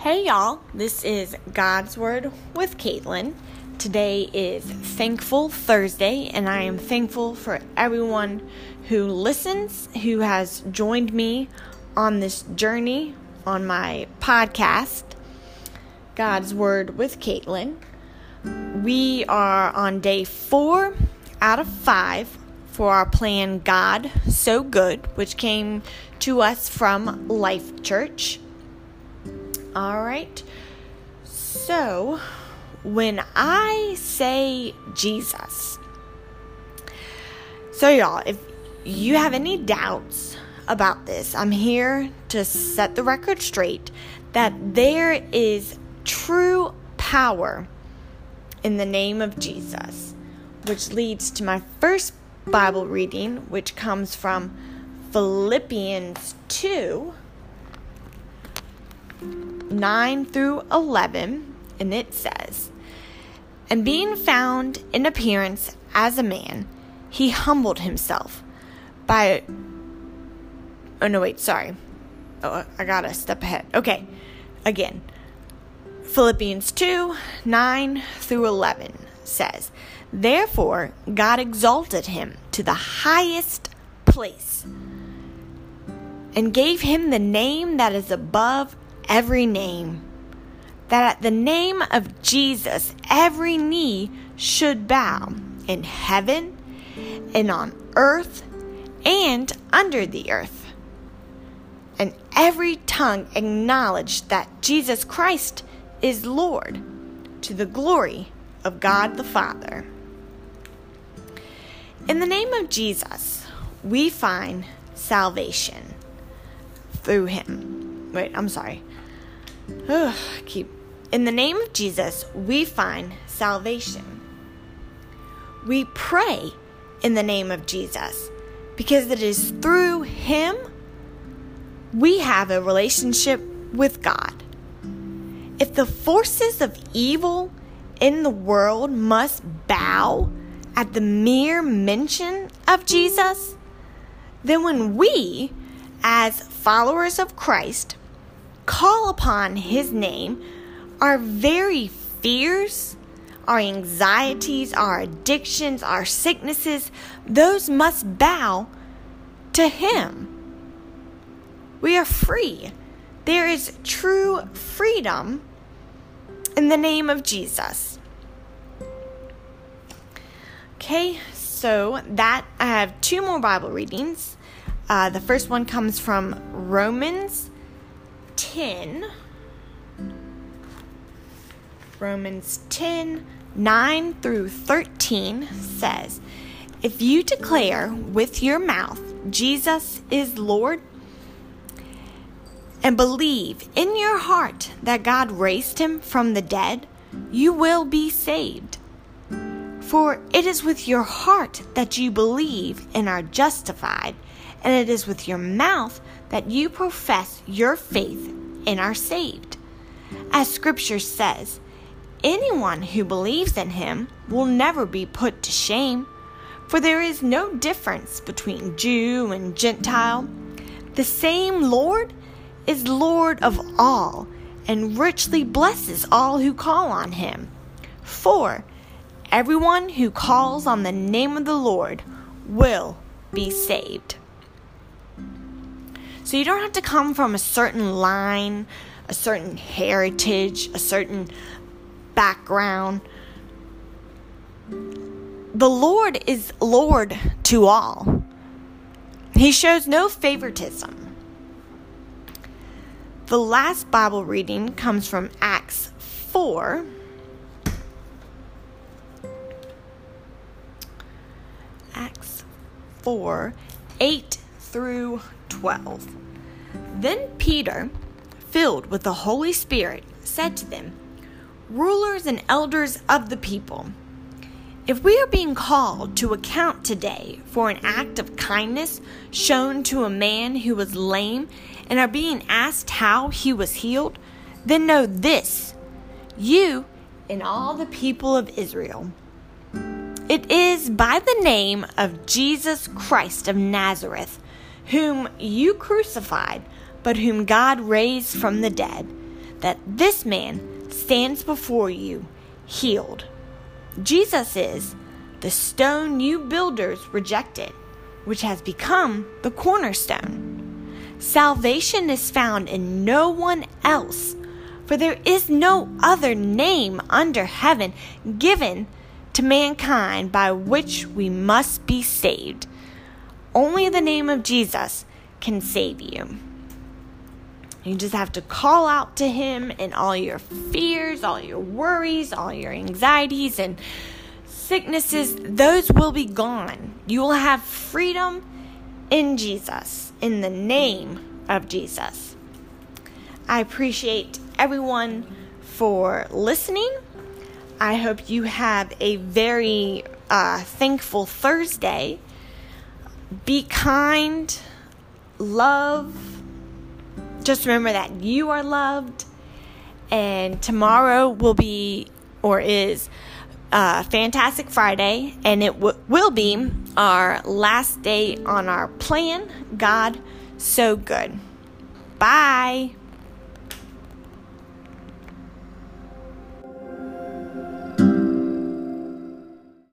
Hey y'all, this is God's Word with Caitlin. Today is Thankful Thursday, and I am thankful for everyone who listens, who has joined me on this journey on my podcast, God's Word with Caitlin. We are on day four out of five for our plan God So Good, which came to us from Life Church. All right. So, when I say Jesus, so y'all, if you have any doubts about this, I'm here to set the record straight that there is true power in the name of Jesus, which leads to my first Bible reading, which comes from Philippians 2 9 through 11, and it says, And being found in appearance as a man, he humbled himself by. Oh, no, wait, sorry. Oh, I gotta step ahead. Okay, again. Philippians 2 9 through 11 says, Therefore, God exalted him to the highest place and gave him the name that is above every name, that at the name of Jesus every knee should bow in heaven and on earth and under the earth, and every tongue acknowledge that Jesus Christ is Lord to the glory of God the Father. In the name of Jesus, we find salvation through him. Wait, I'm sorry. Keep. In the name of Jesus, we find salvation. We pray in the name of Jesus because it is through him we have a relationship with God. If the forces of evil in the world must bow at the mere mention of Jesus, then when we, as followers of Christ, call upon his name, our very fears, our anxieties, our addictions, our sicknesses, those must bow to him. We are free. There is true freedom in the name of Jesus. Okay, so that I have two more Bible readings. Uh, the first one comes from Romans 10. Romans 10 9 through 13 says, If you declare with your mouth Jesus is Lord, and believe in your heart that God raised him from the dead, you will be saved. For it is with your heart that you believe and are justified, and it is with your mouth that you profess your faith and are saved. As Scripture says, anyone who believes in him will never be put to shame, for there is no difference between Jew and Gentile. The same Lord is Lord of all and richly blesses all who call on him. For everyone who calls on the name of the Lord will be saved. So you don't have to come from a certain line, a certain heritage, a certain background. The Lord is Lord to all. He shows no favoritism. The last Bible reading comes from Acts 4. Acts 4 8 through 12. Then Peter, filled with the Holy Spirit, said to them, Rulers and elders of the people, if we are being called to account today for an act of kindness shown to a man who was lame and are being asked how he was healed, then know this you and all the people of Israel. It is by the name of Jesus Christ of Nazareth, whom you crucified, but whom God raised from the dead, that this man stands before you healed. Jesus is the stone you builders rejected, which has become the cornerstone. Salvation is found in no one else, for there is no other name under heaven given to mankind by which we must be saved. Only the name of Jesus can save you. You just have to call out to Him in all your fears, all your worries, all your anxieties, and sicknesses. Those will be gone. You will have freedom in Jesus, in the name of Jesus. I appreciate everyone for listening. I hope you have a very uh, thankful Thursday. Be kind, love just remember that you are loved, and tomorrow will be or is uh, Fantastic Friday, and it w- will be our last day on our plan. God, so good. Bye.